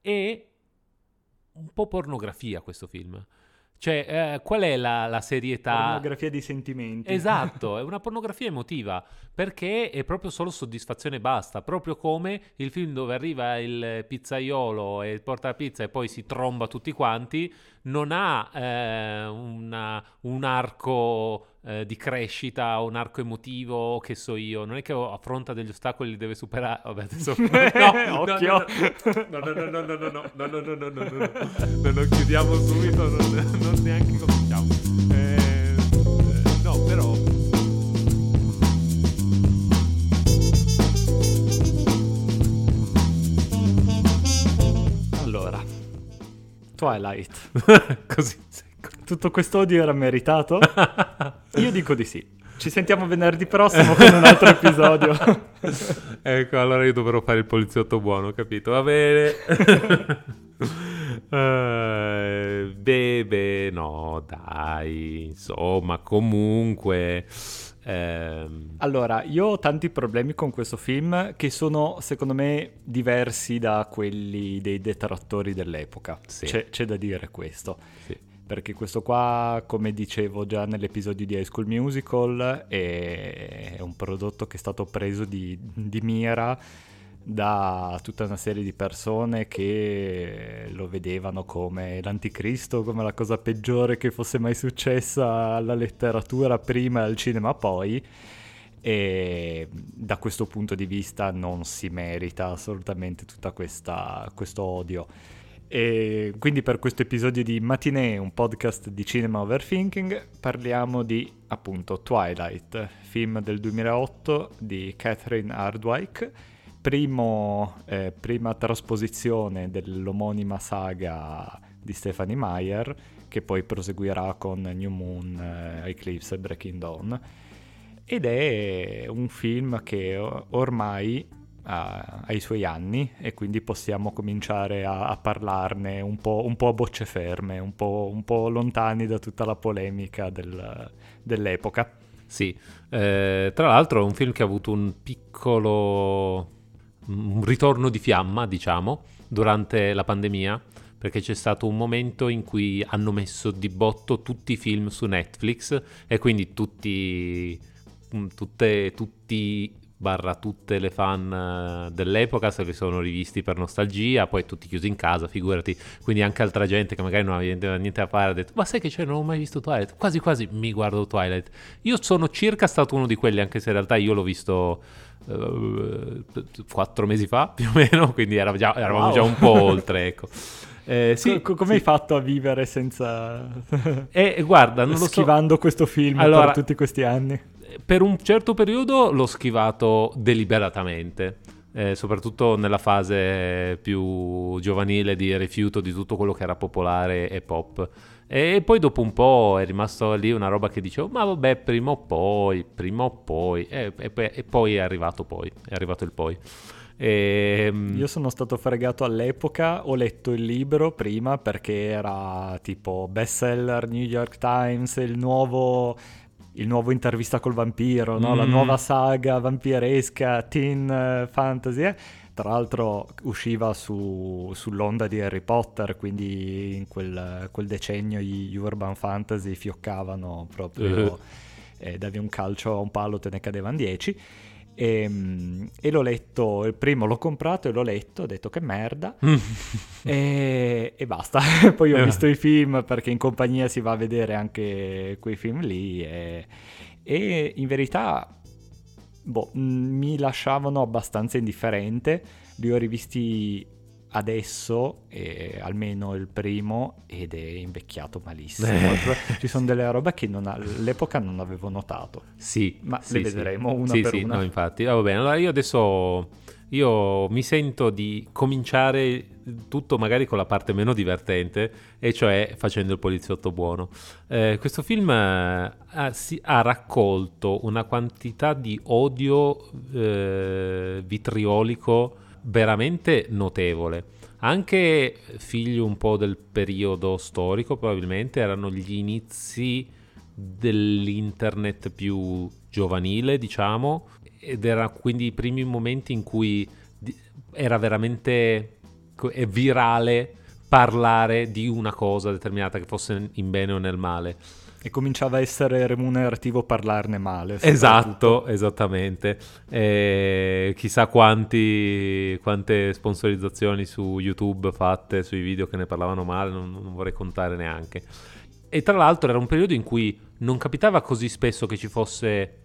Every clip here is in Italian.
è un po' pornografia questo film. Cioè, eh, qual è la, la, serietà? Pornografia di sentimenti. Esatto, è una pornografia emotiva, perché è proprio solo soddisfazione e basta, proprio come il film dove arriva il pizzaiolo e porta la pizza e poi si tromba tutti quanti, non ha eh, una, un arco eh, di crescita o un arco emotivo, che so io, non è che affronta degli ostacoli e li deve superare. Vabbè, adesso no, occhio. No, no, no, no, no, no, no, no, no, no, no, no, no, no, no, chiudiamo subito, non, non neanche cominciamo. Eh, no, però Allora, Twilight. Così tutto questo odio era meritato? Io dico di sì. Ci sentiamo venerdì prossimo con un altro episodio. ecco, allora io dovrò fare il poliziotto buono, capito? Va bene. uh, bebe, no, dai, insomma, comunque... Ehm... Allora, io ho tanti problemi con questo film che sono, secondo me, diversi da quelli dei detrattori dell'epoca. Sì. C'è, c'è, da dire questo. Sì perché questo qua, come dicevo già nell'episodio di High School Musical, è un prodotto che è stato preso di, di mira da tutta una serie di persone che lo vedevano come l'anticristo, come la cosa peggiore che fosse mai successa alla letteratura prima e al cinema poi e da questo punto di vista non si merita assolutamente tutto questo odio. E quindi per questo episodio di Matinee, un podcast di cinema overthinking, parliamo di appunto Twilight, film del 2008 di Catherine Hardwicke, primo, eh, prima trasposizione dell'omonima saga di Stephanie Meyer, che poi proseguirà con New Moon, eh, Eclipse e Breaking Dawn. Ed è un film che ormai a, ai suoi anni e quindi possiamo cominciare a, a parlarne un po', un po', a bocce ferme, un po', un po', lontani da tutta la polemica del, dell'epoca. Sì, eh, tra l'altro è un film che ha avuto un piccolo un ritorno di fiamma, diciamo, durante la pandemia, perché c'è stato un momento in cui hanno messo di botto tutti i film su Netflix e quindi tutti, tutte, tutti barra tutte le fan eh, dell'epoca se li sono rivisti per nostalgia, poi tutti chiusi in casa, figurati, quindi anche altra gente che magari non aveva niente da fare ha detto ma sai che c'è, non ho mai visto Twilight, quasi quasi mi guardo Twilight. Io sono circa stato uno di quelli, anche se in realtà io l'ho visto uh, quattro mesi fa più o meno, quindi era già, eravamo wow. già un po' oltre, ecco. Eh, sì, Co- come sì. hai fatto a vivere senza... eh, guarda, non lo so. Schivando questo film allora, per tutti questi anni per un certo periodo l'ho schivato deliberatamente. Eh, soprattutto nella fase più giovanile di rifiuto di tutto quello che era popolare e pop. E poi dopo un po' è rimasto lì una roba che dicevo, ma vabbè, prima o poi, prima o poi, e, e, e poi è arrivato poi, è arrivato il poi. E... Ehm, Io sono stato fregato all'epoca, ho letto il libro prima perché era tipo bestseller New York Times, il nuovo il nuovo intervista col vampiro, no? mm. la nuova saga vampiresca, teen eh, fantasy. Eh? Tra l'altro usciva su, sull'onda di Harry Potter, quindi in quel, quel, decennio gli urban fantasy fioccavano proprio, uh-huh. eh, davi un calcio a un palo, te ne cadevano 10. E, ehm, e, l'ho letto, il primo l'ho comprato e l'ho letto, ho detto che merda e, e, basta. Poi ho eh. visto i film perché in compagnia si va a vedere anche quei film lì e, e in verità boh, mi lasciavano abbastanza indifferente. Li ho rivisti adesso, eh, almeno il primo, ed è invecchiato malissimo. Eh. Ci sono delle robe che non all'epoca non avevo notato. Sì, ma sì, le vedremo sì. una sì, per sì, una. No, infatti, ah, va bene. Allora io adesso io mi sento di cominciare tutto magari con la parte meno divertente, e cioè facendo il poliziotto buono. Eh, questo film ha, si, ha, raccolto una quantità di odio eh, vitriolico veramente notevole. Anche figlio un po' del periodo storico, probabilmente erano gli inizi dell'internet più giovanile, diciamo, ed erano quindi i primi momenti in cui era veramente virale parlare di una cosa determinata che fosse in bene o nel male. E cominciava a essere remunerativo parlarne male. Esatto, esattamente. E chissà quanti, quante sponsorizzazioni su YouTube fatte sui video che ne parlavano male, non, non vorrei contare neanche. E tra l'altro era un periodo in cui non capitava così spesso che ci fosse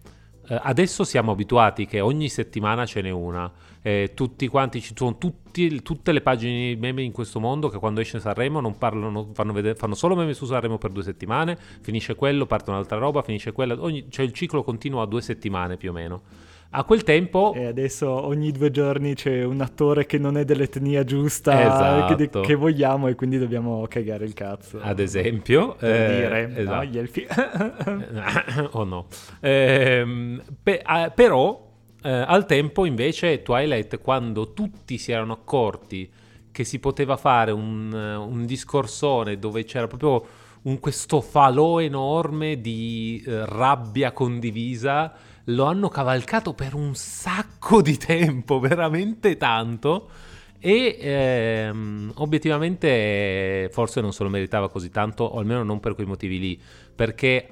adesso siamo abituati che ogni settimana ce n'è una. Eh, tutti quanti, ci sono tutti, tutte le pagine di meme in questo mondo che quando esce Sanremo non parlano, fanno, vedere, fanno, solo meme su Sanremo per due settimane, finisce quello, parte un'altra roba, finisce quella, ogni, cioè il ciclo continua a due settimane più o meno. A quel tempo... E adesso ogni due giorni c'è un attore che non è dell'etnia giusta esatto. che, che, vogliamo e quindi dobbiamo cagare il cazzo. Ad esempio... Per eh, dire, esatto. no, gli elfi... oh no. Eh, pe- eh, però eh, al tempo invece Twilight quando tutti si erano accorti che si poteva fare un, un discorsone dove c'era proprio un, questo falò enorme di eh, rabbia condivisa lo hanno cavalcato per un sacco di tempo, veramente tanto. E ehm, obiettivamente forse non se lo meritava così tanto, o almeno non per quei motivi lì, perché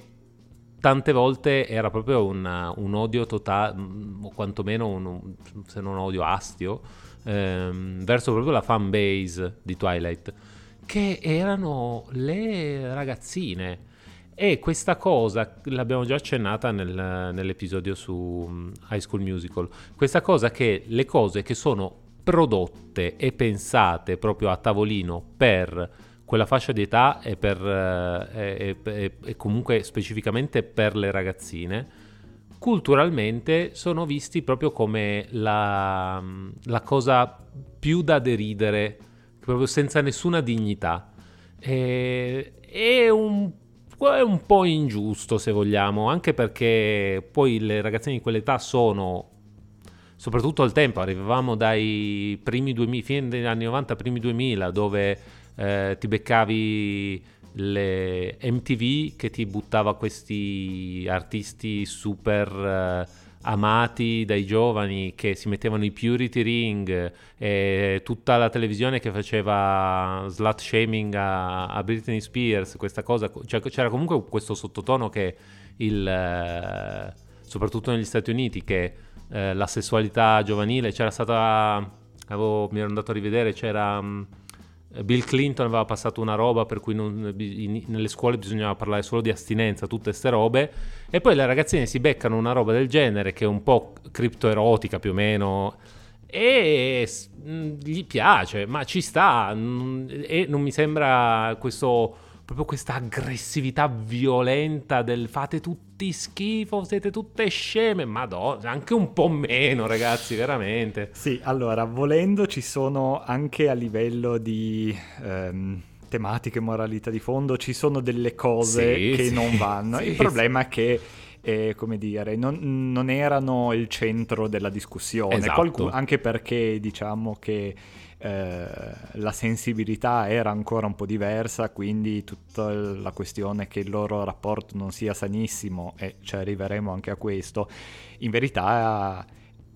tante volte era proprio un, un odio totale, o quantomeno un, se non odio astio, ehm, verso proprio la fan base di Twilight, che erano le ragazzine e questa cosa l'abbiamo già accennata nel, nell'episodio su High School Musical. Questa cosa che le cose che sono prodotte e pensate proprio a tavolino per quella fascia di età e, per, eh, e, e, e comunque specificamente per le ragazzine, culturalmente sono visti proprio come la, la cosa più da deridere, proprio senza nessuna dignità. E, è un è un po' ingiusto se vogliamo, anche perché poi le ragazzine di quell'età sono, soprattutto al tempo, arrivavamo dai primi 2000, fine degli anni 90, primi 2000, dove eh, ti beccavi le MTV che ti buttava questi artisti super... Eh, amati dai giovani che si mettevano i purity ring e tutta la televisione che faceva slut shaming a, a Britney Spears, questa cosa, cioè, c'era comunque questo sottotono che il, eh, soprattutto negli Stati Uniti, che eh, la sessualità giovanile c'era stata, avevo, mi ero andato a rivedere, c'era... Um, Bill Clinton aveva passato una roba per cui non, in, nelle scuole bisognava parlare solo di astinenza, tutte queste robe, e poi le ragazzine si beccano una roba del genere che è un po' criptoerotica più o meno, e gli piace, ma ci sta, e non mi sembra questo proprio questa aggressività violenta del fate tutti schifo, siete tutte sceme, madonna, anche un po' meno ragazzi, veramente. Sì, allora, volendo ci sono anche a livello di... Um tematiche, moralità di fondo, ci sono delle cose sì, che sì, non vanno. Sì, Il problema è che eh, come dire, non, non, erano il centro della discussione, esatto. Qualcun, anche perché diciamo che eh, la sensibilità era ancora un po' diversa, quindi tutta la questione che il loro rapporto non sia sanissimo, e ci arriveremo anche a questo, in verità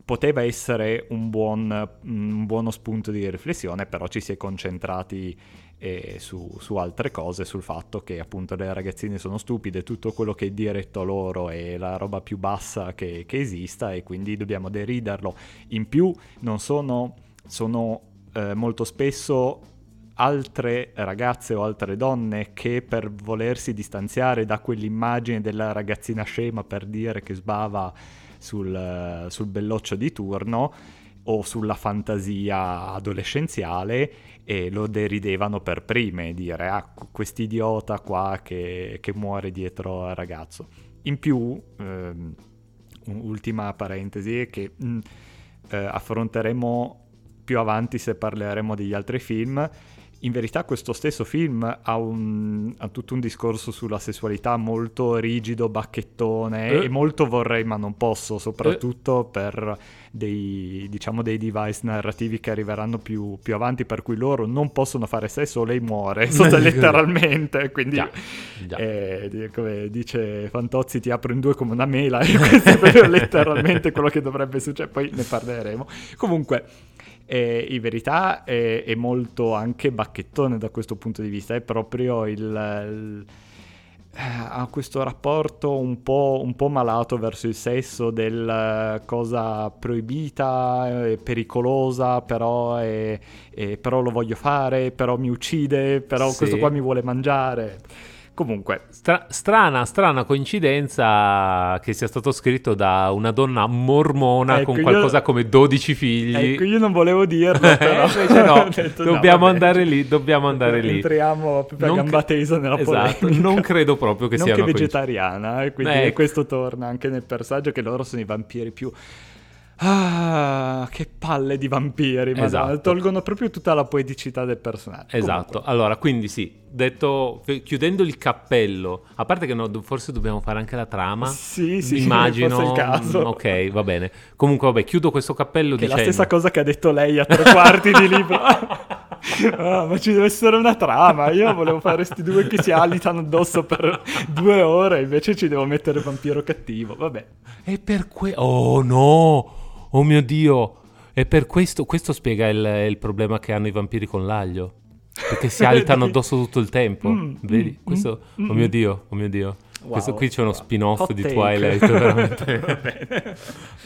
poteva essere un, buon, un buono spunto di riflessione, però ci si è concentrati eh, su, su, altre cose, sul fatto che appunto le ragazzine sono stupide, tutto quello che è diretto a loro è la roba più bassa che, che esista e quindi dobbiamo deriderlo. In più non sono, sono eh, molto spesso altre ragazze o altre donne che per volersi distanziare da quell'immagine della ragazzina scema per dire che sbava sul, sul belloccio di turno o sulla fantasia adolescenziale e lo deridevano per prime, dire ah quest'idiota qua che, che muore dietro al ragazzo. In più, ehm, ultima parentesi, è che mh, mm, eh, affronteremo più avanti se parleremo degli altri film. In verità questo stesso film ha, un, ha tutto un discorso sulla sessualità molto rigido, bacchettone eh. e molto vorrei ma non posso, soprattutto eh. per dei, diciamo, dei device narrativi che arriveranno più, più, avanti per cui loro non possono fare sesso o lei muore, letteralmente, quindi già, già. Eh, come dice Fantozzi ti apro in due come una mela e questo è letteralmente quello che dovrebbe succedere, poi ne parleremo. Comunque E in verità è, è, molto anche bacchettone da questo punto di vista, è proprio il, il eh, ha questo rapporto un po', un po', malato verso il sesso del eh, cosa proibita, pericolosa, però, è, è, però, lo voglio fare, però mi uccide, però sì. questo qua mi vuole mangiare. Comunque. Stra- strana, strana coincidenza che sia stato scritto da una donna mormona ecco, con qualcosa io... come 12 figli. Ecco, io non volevo dirlo, però. no, detto, dobbiamo no, andare lì, dobbiamo andare lì. Entriamo proprio a gamba tesa nella esatto, polemica. Non credo proprio che non sia che vegetariana, eh, quindi ecco. questo torna anche nel personaggio che loro sono i vampiri più Ah, che palle di vampiri, ma esatto. tolgono proprio tutta la poeticità del personaggio. Esatto, Comunque. allora quindi sì, detto, chiudendo il cappello, a parte che no, forse dobbiamo fare anche la trama. Sì, sì, immagino. il caso. Ok, va bene. Comunque, vabbè, chiudo questo cappello che dicendo... è la stessa cosa che ha detto lei a tre quarti di libro. ah, ma ci deve essere una trama. Io volevo fare questi due che si alitano addosso per due ore, invece ci devo mettere vampiro cattivo. Vabbè. E per que... Oh no! Oh mio Dio, e per questo, questo spiega il, il problema che hanno i vampiri con l'aglio. Perché si alitano addosso tutto il tempo. Mm, Vedi? Mm, questo, mm, oh mio mm. Dio, oh mio Dio. Wow, questo qui c'è uno spin-off di. Twilight, veramente.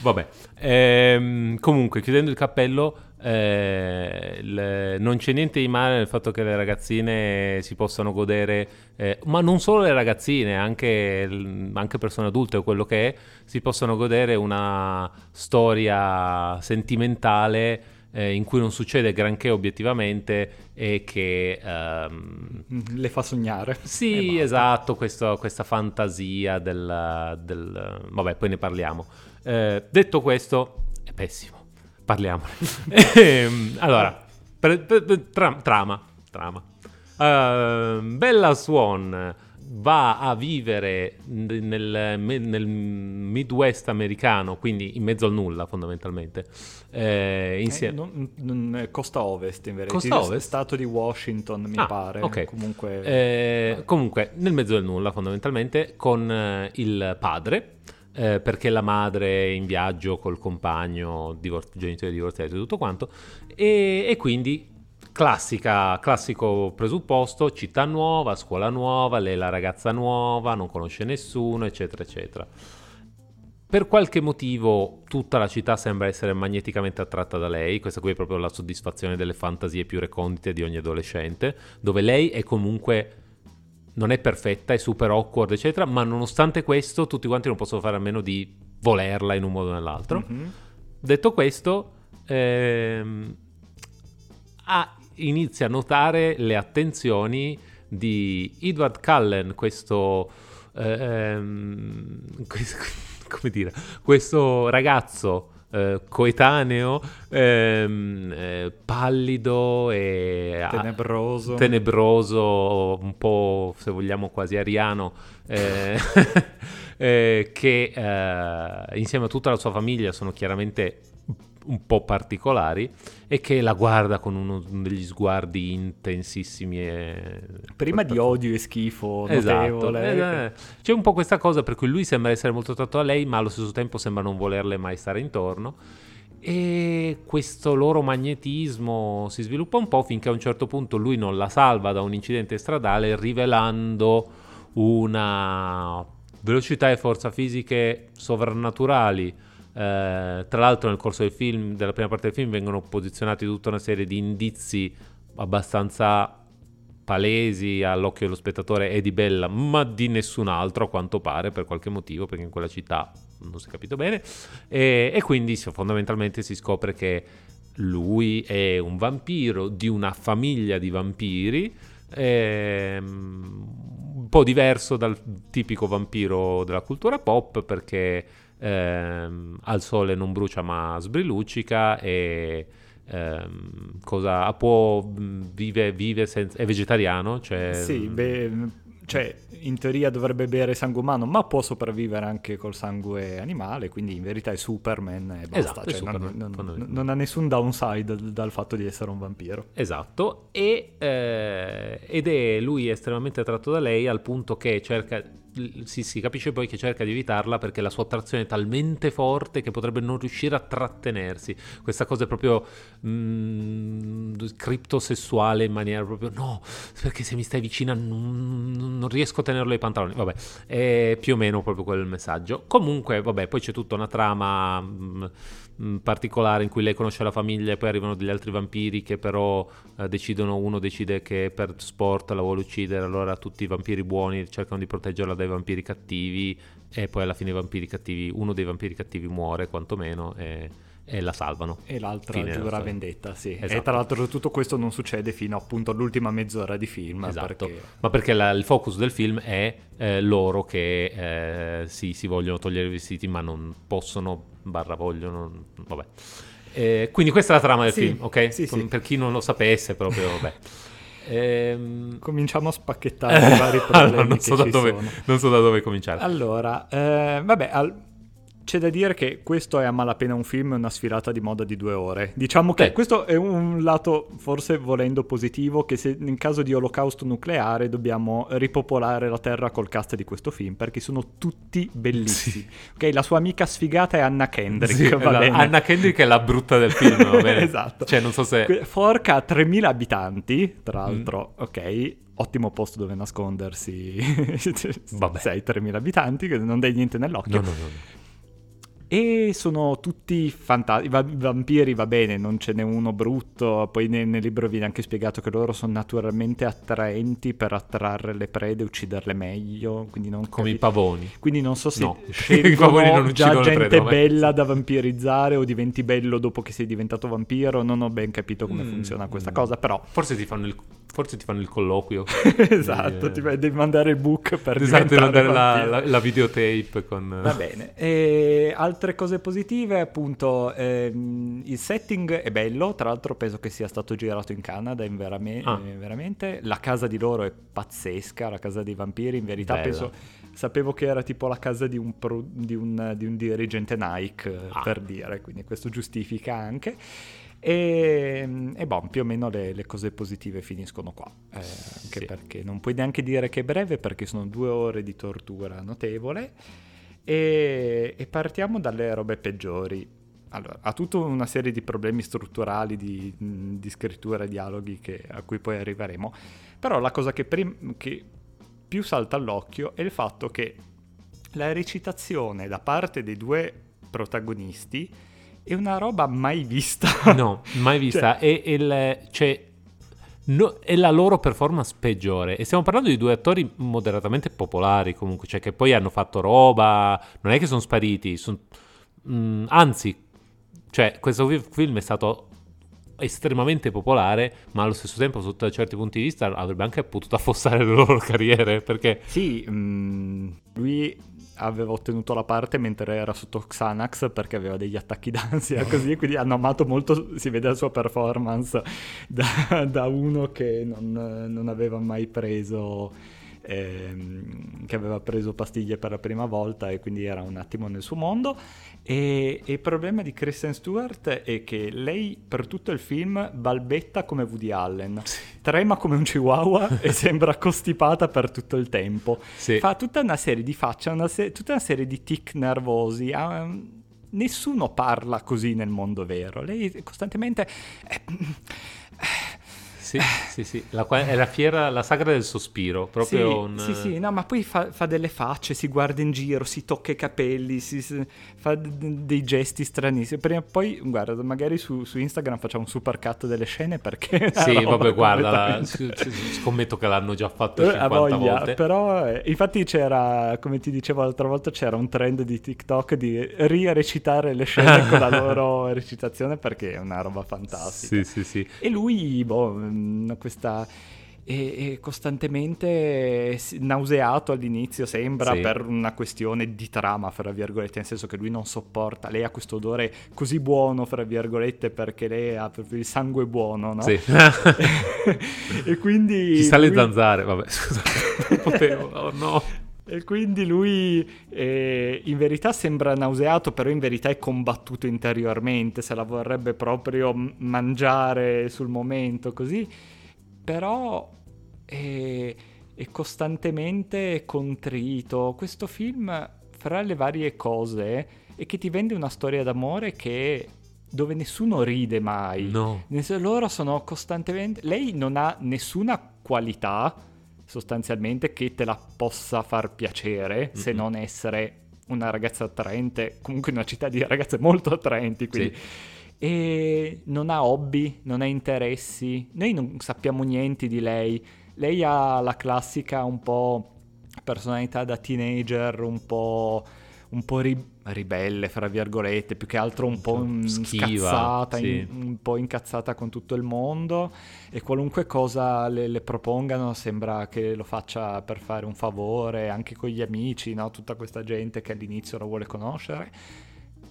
Vabbè. Ehm, comunque, chiudendo il cappello, eh, le, non c'è niente di male nel fatto che le ragazzine si possano godere, eh, ma non solo le ragazzine, anche, anche, persone adulte o quello che è, si possono godere una storia sentimentale eh, in cui non succede granché obiettivamente e che ehm... le fa sognare. Sì, esatto, questo, questa fantasia del, del, Vabbè, poi ne parliamo. Eh, detto questo, è pessimo parliamone. Ehm, allora, per, per, tra, trama. trama. Uh, Bella Swan va a vivere nel, nel, Midwest americano, quindi in mezzo al nulla fondamentalmente. Eh, insieme... Eh, non, non, costa ovest in verità. Costa ovest? Stato di Washington mi ah, pare. Okay. Comunque... Eh, comunque nel mezzo del nulla fondamentalmente con eh, il padre eh, perché la madre è in viaggio col compagno, divor- genitori divorziati e tutto quanto, e, e quindi classica, classico presupposto, città nuova, scuola nuova, lei è la ragazza nuova, non conosce nessuno, eccetera, eccetera. Per qualche motivo tutta la città sembra essere magneticamente attratta da lei, questa qui è proprio la soddisfazione delle fantasie più recondite di ogni adolescente, dove lei è comunque non è perfetta, è super awkward, eccetera, ma nonostante questo tutti quanti non possono fare a meno di volerla in un modo o nell'altro. Mm-hmm. Detto questo, ehm, ah, inizia a notare le attenzioni di Edward Cullen, questo, ehm, questo, come dire, questo ragazzo eh, coetaneo, ehm, eh, pallido e tenebroso. tenebroso, un po' se vogliamo quasi ariano, eh, eh che eh, insieme a tutta la sua famiglia sono chiaramente un po' particolari e che la guarda con uno degli sguardi intensissimi e... prima di odio e schifo esatto. Eh, c'è un po' questa cosa per cui lui sembra essere molto attratto a lei ma allo stesso tempo sembra non volerle mai stare intorno. E questo loro magnetismo si sviluppa un po' finché a un certo punto lui non la salva da un incidente stradale rivelando una velocità e forza fisiche sovrannaturali eh, tra l'altro nel corso del film, della prima parte del film, vengono posizionati tutta una serie di indizi abbastanza palesi all'occhio dello spettatore e di Bella, ma di nessun altro a quanto pare per qualche motivo, perché in quella città non si è capito bene. E, e quindi fondamentalmente si scopre che lui è un vampiro di una famiglia di vampiri. Ehm, un po' diverso dal tipico vampiro della cultura pop perché ehm, al sole non brucia ma sbriluccica e ehm, cosa, può, vive, vive senza, è vegetariano? Cioè, sì, beh, cioè in teoria dovrebbe bere sangue umano, ma può sopravvivere anche col sangue animale, quindi in verità è Superman e basta. Esatto, cioè, Superman, non, non, non, ha nessun downside dal fatto di essere un vampiro. Esatto, e, eh, ed è lui estremamente attratto da lei al punto che cerca si, si, capisce poi che cerca di evitarla perché la sua attrazione è talmente forte che potrebbe non riuscire a trattenersi. Questa cosa è proprio mm, criptosessuale in maniera proprio no, perché se mi stai vicina non, non riesco a tenerlo ai pantaloni. Vabbè, è più o meno proprio quel messaggio. Comunque, vabbè, poi c'è tutta una trama mh, mm, particolare in cui lei conosce la famiglia e poi arrivano degli altri vampiri che però eh, decidono, uno decide che per sport la vuole uccidere, allora tutti i vampiri buoni cercano di proteggerla dai vampiri cattivi e poi alla fine i vampiri cattivi, uno dei vampiri cattivi muore quantomeno e, e la salvano. E l'altra giura vendetta, sì. Esatto. E tra l'altro tutto questo non succede fino appunto all'ultima mezz'ora di film. Esatto, perché... ma perché la, il focus del film è eh, loro che eh, sì, si vogliono togliere i vestiti ma non possono, barra vogliono, vabbè. Eh, quindi questa è la trama del sì, film, ok? Sì, sì. Per chi non lo sapesse proprio, vabbè. Ehm... Cominciamo a spacchettare i vari problemi non so, dove, non so da dove cominciare. Allora, eh, vabbè, al c'è da dire che questo è a malapena un film, una sfilata di moda di due ore. Diciamo che Beh. questo è un lato, forse volendo positivo, che se in caso di olocausto nucleare dobbiamo ripopolare la Terra col cast di questo film, perché sono tutti bellissimi. Sì. Ok, la sua amica sfigata è Anna Kendrick, sì, la, Anna Kendrick è la brutta del film, va bene? esatto. Cioè, non so se... Forca ha 3.000 abitanti, tra l'altro, mm. ok ottimo posto dove nascondersi. Vabbè. Sei 3.000 abitanti, che non dai niente nell'occhio. No, no, no. E sono tutti fantastici. I vampiri va bene, non ce n'è uno brutto. Poi nel, nel, libro viene anche spiegato che loro sono naturalmente attraenti per attrarre le prede e ucciderle meglio. Quindi non Come capi... i pavoni. Quindi non so se no. scelgono già gente prede, bella da vampirizzare o diventi bello dopo che sei diventato vampiro. Non ho ben capito come mm, funziona questa mm. cosa, però... Forse ti fanno il Forse ti fanno il colloquio. esatto, e... devi mandare il book per esatto, devi mandare la, la, la, videotape con... Va bene. E altre cose positive, appunto, ehm, il setting è bello, tra l'altro penso che sia stato girato in Canada, in verame- ah. eh, veramente. La casa di loro è pazzesca, la casa dei vampiri, in verità Bella. penso... Sapevo che era tipo la casa di un, pro, di un, di un dirigente Nike, ah. per dire, quindi questo giustifica anche. E, e boh, più o meno le, le, cose positive finiscono qua. Eh, anche sì. perché non puoi neanche dire che è breve, perché sono due ore di tortura notevole. E, e partiamo dalle robe peggiori. Allora, ha tutta una serie di problemi strutturali di, di scrittura e dialoghi che, a cui poi arriveremo. Però la cosa che, prim- che più salta all'occhio è il fatto che la recitazione da parte dei due protagonisti è una roba mai vista. No, mai vista. Cioè... E, il, cioè, no, è la loro performance peggiore. E stiamo parlando di due attori moderatamente popolari comunque, cioè che poi hanno fatto roba, non è che sono spariti, son, mh, mm, anzi, cioè questo film è stato estremamente popolare, ma allo stesso tempo sotto certi punti di vista avrebbe anche potuto affossare le loro carriere, perché... Sì, mh, mm, lui aveva ottenuto la parte mentre era sotto Xanax perché aveva degli attacchi d'ansia così, quindi hanno amato molto, si vede la sua performance da, da uno che non, non aveva mai preso ehm, che aveva preso pastiglie per la prima volta e quindi era un attimo nel suo mondo. E, e il problema di Kristen Stewart è che lei per tutto il film balbetta come Woody Allen, trema come un chihuahua e sembra costipata per tutto il tempo. Sì. Fa tutta una serie di facce, una se- tutta una serie di tic nervosi. Um, nessuno parla così nel mondo vero. Lei costantemente... Eh, sì, sì, sì. La, è la fiera, la sagra del sospiro, proprio sì, un... Sì, sì, no, ma poi fa, fa, delle facce, si guarda in giro, si tocca i capelli, si, fa dei gesti stranissimi. Prima poi, guarda, magari su, su, Instagram facciamo un super cut delle scene perché... Sì, vabbè, guarda, scommetto che l'hanno già fatto 50 eh, voglia, volte. Però, eh, infatti c'era, come ti dicevo l'altra volta, c'era un trend di TikTok di ri-recitare le scene con la loro recitazione perché è una roba fantastica. Sì, sì, sì. E lui, boh questa... E, e costantemente nauseato all'inizio sembra sì. per una questione di trama fra virgolette nel senso che lui non sopporta lei ha questo odore così buono fra virgolette perché lei ha proprio il sangue buono no? Sì. e quindi ci lui... le zanzare vabbè scusa non potevo oh no e quindi lui eh, in verità sembra nauseato, però in verità è combattuto interiormente, se la vorrebbe proprio mangiare sul momento, così però eh, è costantemente contrito. Questo film, fra le varie cose, è che ti vende una storia d'amore che dove nessuno ride mai. No. Loro sono costantemente... Lei non ha nessuna qualità, sostanzialmente, che te la possa far piacere, mm-hmm. se non essere una ragazza attraente, comunque in una città di ragazze molto attraenti, quindi... Sì. E non ha hobby, non ha interessi, noi non sappiamo niente di lei. Lei ha la classica un po' personalità da teenager, un po' un po' ri- ribelle, fra virgolette, più che altro un po' Schiva, scazzata, sì. in, un po' incazzata con tutto il mondo e qualunque cosa le, le, propongano sembra che lo faccia per fare un favore, anche con gli amici, no? tutta questa gente che all'inizio la vuole conoscere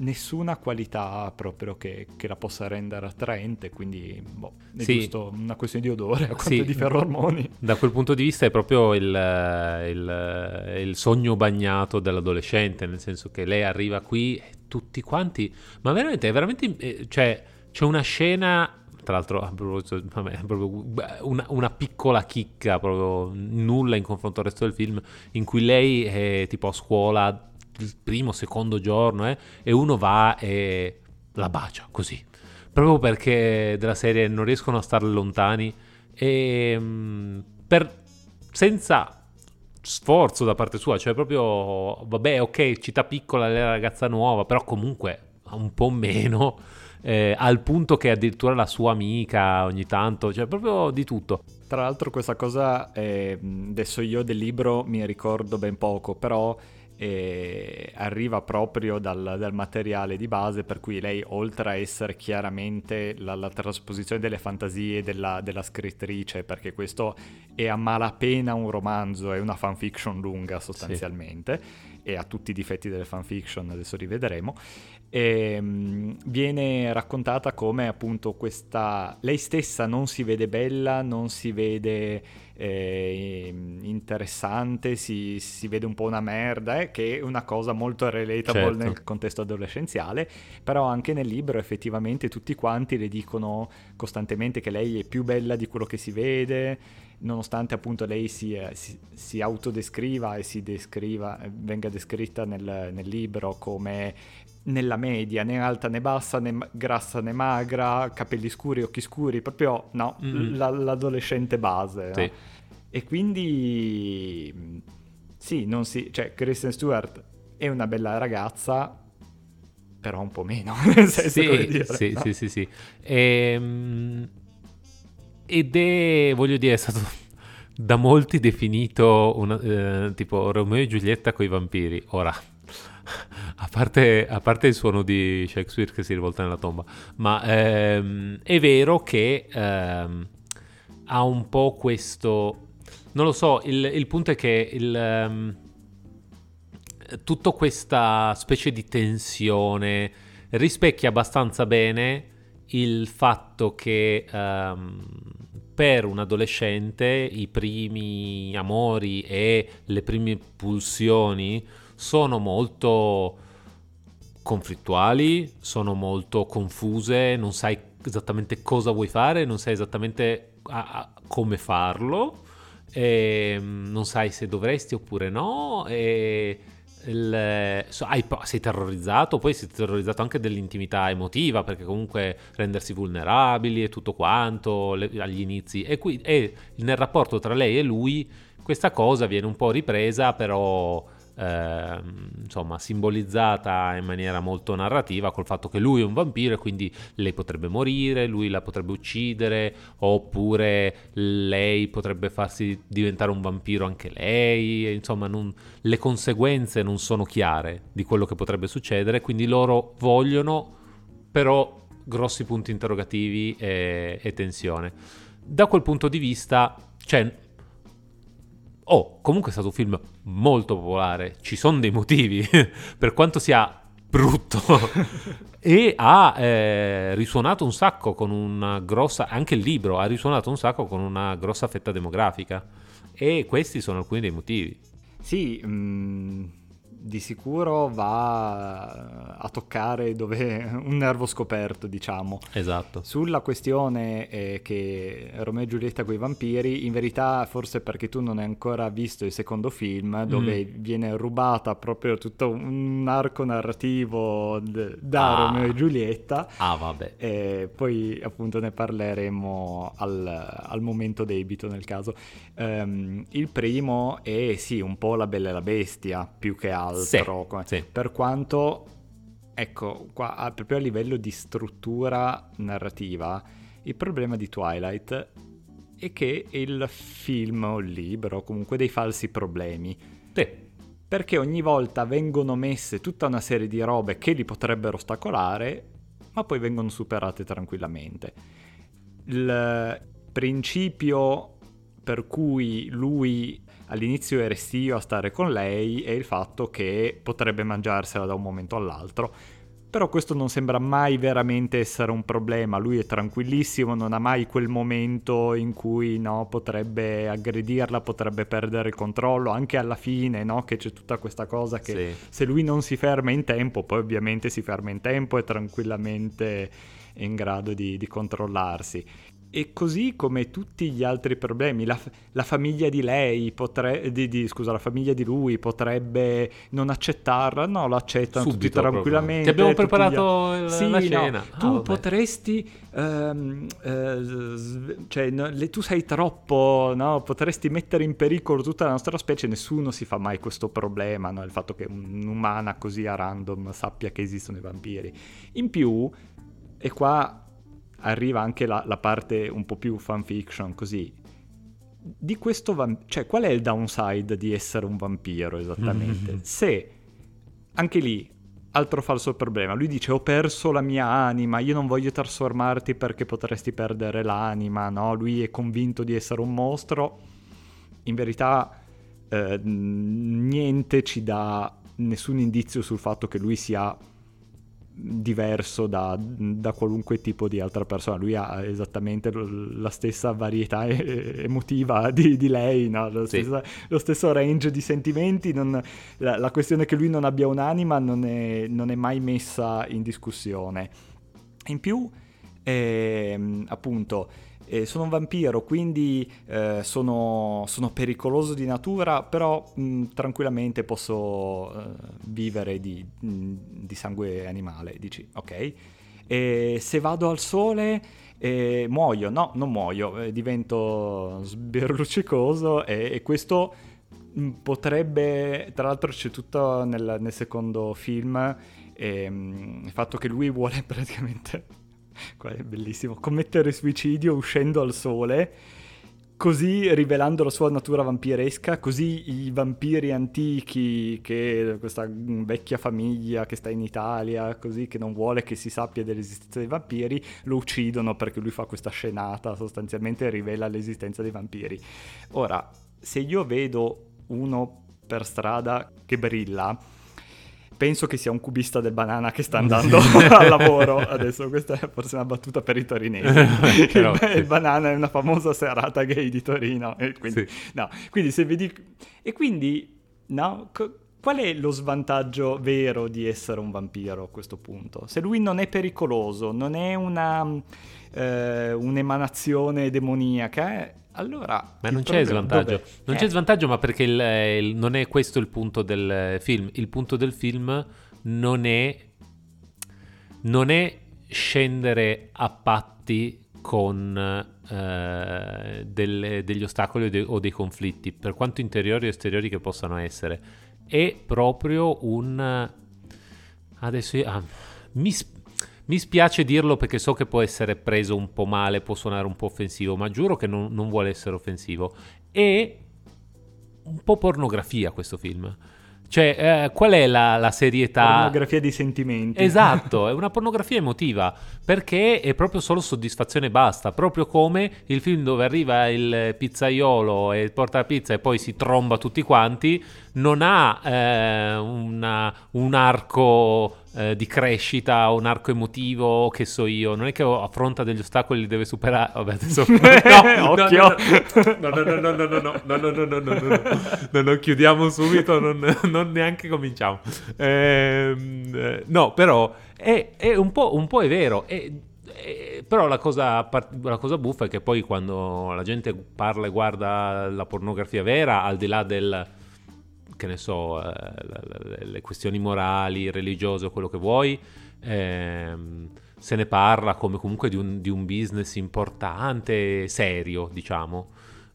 nessuna qualità proprio che, che, la possa rendere attraente, quindi boh, è sì. giusto una questione di odore, a quanto sì. di ferormoni. Da quel punto di vista è proprio il, il, il, sogno bagnato dell'adolescente, nel senso che lei arriva qui e tutti quanti, ma veramente, è veramente, eh, cioè c'è una scena tra l'altro vabbè, una, una, piccola chicca, proprio nulla in confronto al resto del film, in cui lei è tipo a scuola primo, secondo giorno, eh, e uno va e la bacia così. Proprio perché della serie non riescono a stare lontani e mm, per, senza sforzo da parte sua, cioè proprio, vabbè, ok, città piccola, lei è la ragazza nuova, però comunque un po' meno, eh, al punto che addirittura la sua amica ogni tanto, cioè proprio di tutto. Tra l'altro questa cosa, eh, adesso io del libro mi ricordo ben poco, però arriva proprio dal, dal, materiale di base per cui lei oltre a essere chiaramente la, la trasposizione delle fantasie della, della, scrittrice perché questo è a malapena un romanzo è una fanfiction lunga sostanzialmente sì. e ha tutti i difetti delle fanfiction adesso rivedremo e, um, viene raccontata come appunto questa lei stessa non si vede bella non si vede eh, interessante, si, si, vede un po' una merda, eh, che è una cosa molto relatable certo. nel contesto adolescenziale, però anche nel libro effettivamente tutti quanti le dicono costantemente che lei è più bella di quello che si vede, nonostante appunto lei si, eh, si, si autodescriva e si descriva, venga descritta nel, nel libro come nella media, né alta né bassa, né grassa né magra, capelli scuri, occhi scuri, proprio no, mm-hmm. l- l'adolescente base. Sì. No? E quindi sì, non si, cioè Kristen Stewart è una bella ragazza, però un po' meno, nel senso sì, dire, sì, no? sì, sì, sì. Ehm, ed è, voglio dire, è stato da molti definito una, eh, tipo Romeo e Giulietta con i vampiri. Ora, parte, a parte, il suono di Shakespeare che si rivolta nella tomba, ma ehm, è vero che ehm, ha un po' questo... Non lo so, il, il punto è che il, um, tutta questa specie di tensione rispecchia abbastanza bene il fatto che um, per un adolescente i primi amori e le prime pulsioni sono molto conflittuali, sono molto confuse, non sai esattamente cosa vuoi fare, non sai esattamente a, a come farlo, ehm, non sai se dovresti oppure no, e il, so, hai, sei terrorizzato, poi sei terrorizzato anche dell'intimità emotiva, perché comunque rendersi vulnerabili e tutto quanto le, agli inizi, e, qui, e nel rapporto tra lei e lui questa cosa viene un po' ripresa, però eh, insomma simbolizzata in maniera molto narrativa col fatto che lui è un vampiro e quindi lei potrebbe morire, lui la potrebbe uccidere oppure lei potrebbe farsi diventare un vampiro anche lei, insomma non, le conseguenze non sono chiare di quello che potrebbe succedere, quindi loro vogliono però grossi punti interrogativi e, e tensione. Da quel punto di vista, cioè, Oh, comunque è stato un film molto popolare, ci sono dei motivi, per quanto sia brutto. E ha eh, risuonato un sacco con una grossa anche il libro ha risuonato un sacco con una grossa fetta demografica. E questi sono alcuni dei motivi. Sì mh, mm, di sicuro va a toccare dove un nervo scoperto, diciamo. Esatto. Sulla questione eh, che Romeo e Giulietta con i vampiri, in verità forse perché tu non hai ancora visto il secondo film, dove mm. viene rubata proprio tutto un arco narrativo d- da ah. Romeo e Giulietta. Ah, vabbè. E poi appunto ne parleremo al, al momento debito nel caso. Um, il primo è sì, un po' la bella e la bestia, più che altro altro. Sì, sì. Per quanto, ecco, qua proprio a livello di struttura narrativa, il problema di Twilight è che il film o il libro comunque dei falsi problemi. Sì. Perché ogni volta vengono messe tutta una serie di robe che li potrebbero ostacolare, ma poi vengono superate tranquillamente. Il principio per cui lui all'inizio è restio a stare con lei e il fatto che potrebbe mangiarsela da un momento all'altro. Però questo non sembra mai veramente essere un problema, lui è tranquillissimo, non ha mai quel momento in cui no, potrebbe aggredirla, potrebbe perdere il controllo, anche alla fine no, che c'è tutta questa cosa che sì. se lui non si ferma in tempo, poi ovviamente si ferma in tempo e tranquillamente in grado di, di controllarsi. E così come tutti gli altri problemi, la, la famiglia di lei, potre, di, di, scusa, la famiglia di lui potrebbe non accettarla, no, l'accettano Subito, tutti tranquillamente. Ti abbiamo preparato gli... sì, la cena. No, tu ah, potresti, um, uh, cioè, no, le, tu sei troppo, no, potresti mettere in pericolo tutta la nostra specie, nessuno si fa mai questo problema, no, il fatto che un'umana così a random sappia che esistono i vampiri. In più, e qua arriva anche la, la parte un po' più fanfiction, così. Di questo vampiro, cioè qual è il downside di essere un vampiro esattamente? Se anche lì altro falso problema. Lui dice: Ho perso la mia anima, io non voglio trasformarti perché potresti perdere l'anima. No, lui è convinto di essere un mostro. In verità, eh, niente ci dà nessun indizio sul fatto che lui sia diverso da, da, qualunque tipo di altra persona. Lui ha esattamente la stessa varietà emotiva di, di lei, no? lo, sì. stesso, lo, stesso range di sentimenti. Non, la, la, questione che lui non abbia un'anima non è, non è mai messa in discussione. In più, eh, appunto, eh, sono un vampiro, quindi eh, sono, sono, pericoloso di natura, però mh, tranquillamente posso uh, vivere di, mh, di, sangue animale, dici, ok? E se vado al sole eh, muoio, no, non muoio, eh, divento sberluccicoso e, e questo potrebbe, tra l'altro c'è tutto nel, nel secondo film, ehm, il fatto che lui vuole praticamente Qua è bellissimo. Commettere suicidio uscendo al sole, così rivelando la sua natura vampiresca, così i vampiri antichi, che questa vecchia famiglia che sta in Italia, così che non vuole che si sappia dell'esistenza dei vampiri, lo uccidono perché lui fa questa scenata, sostanzialmente rivela l'esistenza dei vampiri. Ora, se io vedo uno per strada che brilla, penso che sia un cubista del banana che sta andando al lavoro. Adesso questa è forse una battuta per i torinesi. Però, il, sì. il, banana è una famosa serata gay di Torino. E quindi, sì. no, quindi se vedi... E quindi, no, co- qual è lo svantaggio vero di essere un vampiro a questo punto? Se lui non è pericoloso, non è una, eh, un'emanazione demoniaca, eh, allora, ma non c'è svantaggio. Dov'è? Non eh. c'è svantaggio, ma perché il, il, non è questo il punto del film. Il punto del film non è, non è scendere a patti con eh, delle, degli ostacoli o, de, o, dei conflitti, per quanto interiori o esteriori che possano essere. È proprio un... Adesso io, ah, mi, mi spiace dirlo perché so che può essere preso un po' male, può suonare un po' offensivo, ma giuro che non, non vuole essere offensivo. È un po' pornografia questo film. Cioè, eh, qual è la, la, serietà? Pornografia di sentimenti. Esatto, è una pornografia emotiva, perché è proprio solo soddisfazione basta, proprio come il film dove arriva il pizzaiolo e porta la pizza e poi si tromba tutti quanti, non ha eh, una, un arco eh, di crescita, un arco emotivo, che so io. Non è che affronta degli ostacoli e li deve superare. Vabbè, adesso... no, occhio! No, no, no, no, no, no, no, no, no, no, no, no, no, no, chiudiamo subito, non, non neanche cominciamo. Eh, no, però è, è un, po', un po' è vero. È, è, però la cosa, la cosa buffa è che poi quando la gente parla e guarda la pornografia vera, al di là del che ne so, eh, le questioni morali, religiose o quello che vuoi, ehm, se ne parla come comunque di un, di un business importante, serio, diciamo.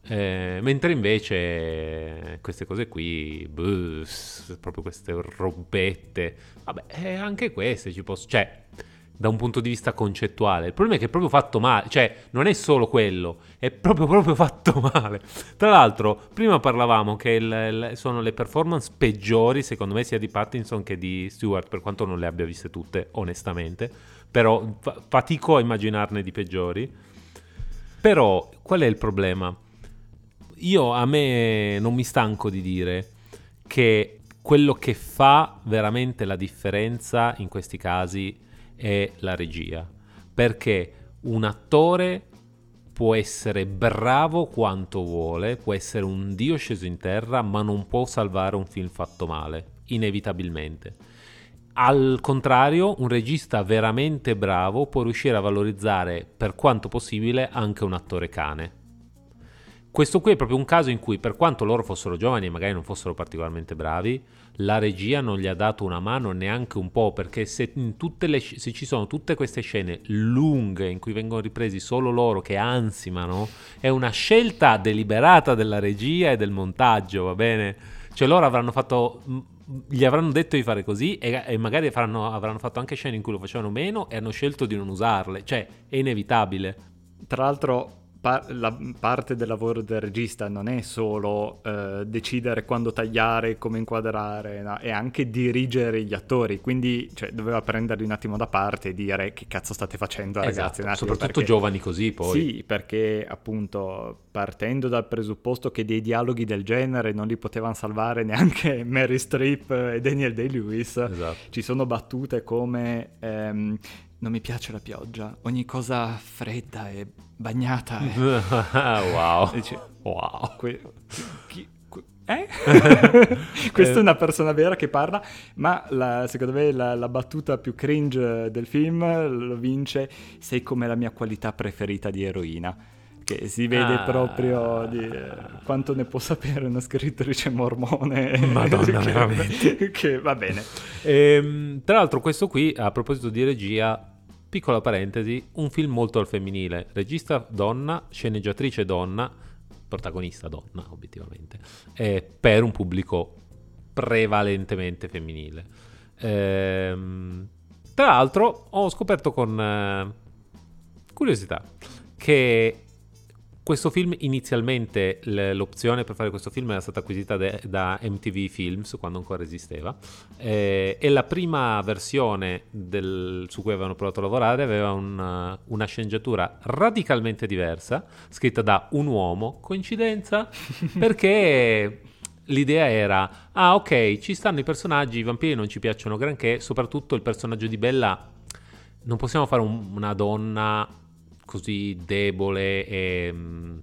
Eh, mentre invece queste cose qui, bus, proprio queste robette, vabbè, eh, anche queste ci posso... Cioè, da un punto di vista concettuale. Il problema è che è proprio fatto male, cioè non è solo quello, è proprio, proprio fatto male. Tra l'altro, prima parlavamo che il, il, sono le performance peggiori, secondo me, sia di Pattinson che di Stewart, per quanto non le abbia viste tutte, onestamente, però fa- fatico a immaginarne di peggiori. Però, qual è il problema? Io a me non mi stanco di dire che quello che fa veramente la differenza in questi casi è la regia. Perché un attore può essere bravo quanto vuole, può essere un dio sceso in terra, ma non può salvare un film fatto male, inevitabilmente. Al contrario, un regista veramente bravo può riuscire a valorizzare per quanto possibile anche un attore cane. Questo qui è proprio un caso in cui, per quanto loro fossero giovani e magari non fossero particolarmente bravi, la regia non gli ha dato una mano neanche un po', perché se, le, se, ci sono tutte queste scene lunghe in cui vengono ripresi solo loro che ansimano, è una scelta deliberata della regia e del montaggio, va bene? Cioè loro avranno fatto gli avranno detto di fare così e, e magari faranno, avranno fatto anche scene in cui lo facevano meno e hanno scelto di non usarle, cioè è inevitabile. Tra l'altro par- la parte del lavoro del regista non è solo eh, decidere quando tagliare, come inquadrare, no? è anche dirigere gli attori, quindi cioè, doveva prenderli un attimo da parte e dire che cazzo state facendo ragazzi. Esatto, soprattutto perché... giovani così poi. Sì, perché appunto partendo dal presupposto che dei dialoghi del genere non li potevano salvare neanche Mary Streep e Daniel Day-Lewis, esatto. ci sono battute come... Ehm, non mi piace la pioggia, ogni cosa fredda e bagnata. È... wow. Dice, wow. Que- chi, que- eh? Questa è una persona vera che parla, ma la, secondo me la, la, battuta più cringe del film lo vince Sei come la mia qualità preferita di eroina. Che si vede ah. proprio di, eh, quanto ne può sapere una scrittrice mormone. Madonna, che, veramente. Che va bene. Ehm, tra l'altro, questo qui, a proposito di regia, Piccola parentesi, un film molto al femminile, regista donna, sceneggiatrice donna, protagonista donna obiettivamente, eh, per un pubblico prevalentemente femminile. Ehm, tra l'altro ho scoperto con eh, curiosità che questo film inizialmente l'opzione per fare questo film era stata acquisita de, da MTV Films quando ancora esisteva eh, e la prima versione del, su cui avevano provato a lavorare aveva una, una, sceneggiatura radicalmente diversa scritta da un uomo, coincidenza? Perché l'idea era ah ok ci stanno i personaggi, i vampiri non ci piacciono granché, soprattutto il personaggio di Bella non possiamo fare un, una donna così debole e uh,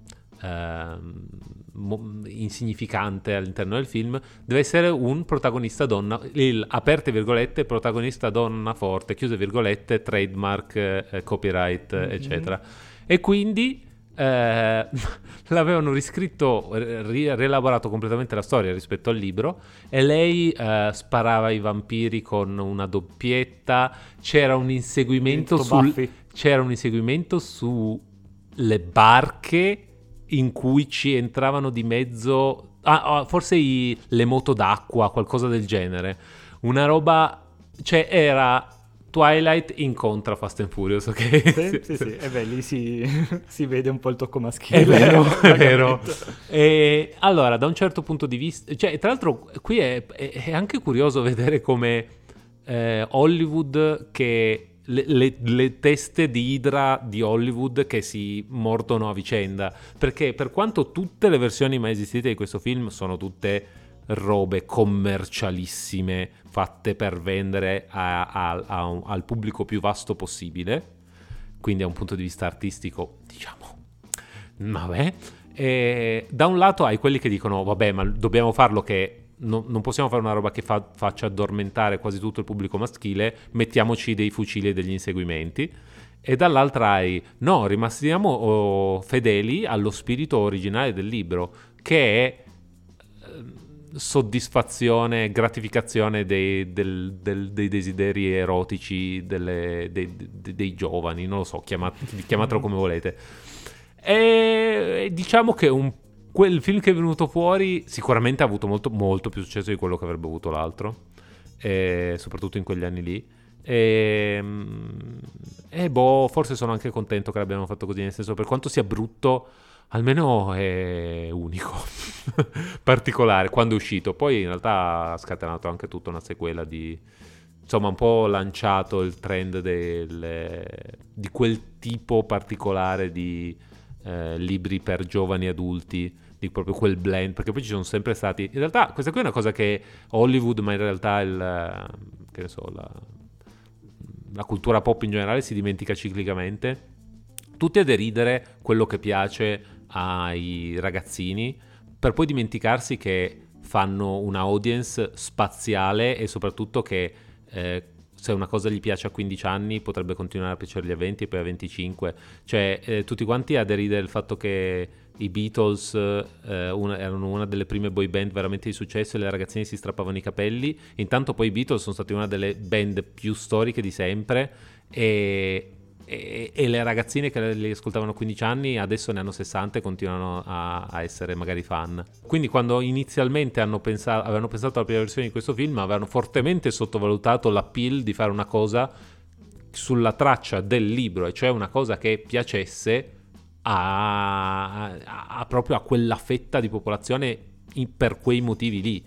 insignificante all'interno del film, deve essere un protagonista donna, il aperte virgolette, protagonista donna forte, chiuse virgolette, trademark, eh, copyright, mm-hmm. eccetera. E quindi eh, l'avevano riscritto, ri- rielaborato completamente la storia rispetto al libro e lei eh, sparava i vampiri con una doppietta, c'era un inseguimento sul, c'era un inseguimento sulle barche in cui ci entravano di mezzo, ah, ah, forse i, le moto d'acqua, qualcosa del genere. Una roba, cioè era Twilight incontra Fast and Furious, ok? Sì, sì, sì. E beh, lì si, si, vede un po' il tocco maschile. È vero, è vero. E, allora, da un certo punto di vista... Cioè, tra l'altro, qui è, è, è anche curioso vedere come eh, Hollywood che le, le, le, teste di Hydra di Hollywood che si mordono a vicenda. Perché per quanto tutte le versioni mai esistite di questo film sono tutte robe commercialissime fatte per vendere a, a, a, al pubblico più vasto possibile. Quindi da un punto di vista artistico, diciamo, vabbè. E da un lato hai quelli che dicono, vabbè, ma dobbiamo farlo che No, non possiamo fare una roba che fa, faccia addormentare quasi tutto il pubblico maschile, mettiamoci dei fucili e degli inseguimenti. E dall'altra hai, no, rimaniamo oh, fedeli allo spirito originale del libro, che è soddisfazione, gratificazione dei, del, del, dei desideri erotici delle, dei, dei, dei, giovani, non lo so, chiamat, chiamatelo come volete. E diciamo che un, quel film che è venuto fuori sicuramente ha avuto molto, molto più successo di quello che avrebbe avuto l'altro, e soprattutto in quegli anni lì. E, e boh, forse sono anche contento che l'abbiamo fatto così, nel senso per quanto sia brutto almeno è unico, particolare quando è uscito. Poi in realtà ha scatenato anche tutta una sequela di... Insomma, un po' lanciato il trend del, di quel tipo particolare di eh, libri per giovani adulti, di proprio quel blend, perché poi ci sono sempre stati... In realtà questa qui è una cosa che Hollywood, ma in realtà il... che ne so, la, la cultura pop in generale si dimentica ciclicamente. Tutti a deridere quello che piace ai ragazzini per poi dimenticarsi che fanno una audience spaziale e soprattutto che eh, se una cosa gli piace a 15 anni potrebbe continuare a piacergli a 20 e poi a 25. Cioè eh, tutti quanti a il fatto che i Beatles eh, una, erano una delle prime boy band veramente di successo e le ragazzine si strappavano i capelli. Intanto poi i Beatles sono stati una delle band più storiche di sempre e, e, e, le ragazzine che li ascoltavano a 15 anni adesso ne hanno 60 e continuano a, a essere magari fan. Quindi quando inizialmente pensato, avevano pensato alla prima versione di questo film avevano fortemente sottovalutato l'appeal di fare una cosa sulla traccia del libro, e cioè una cosa che piacesse a, a, proprio a quella fetta di popolazione in, per quei motivi lì.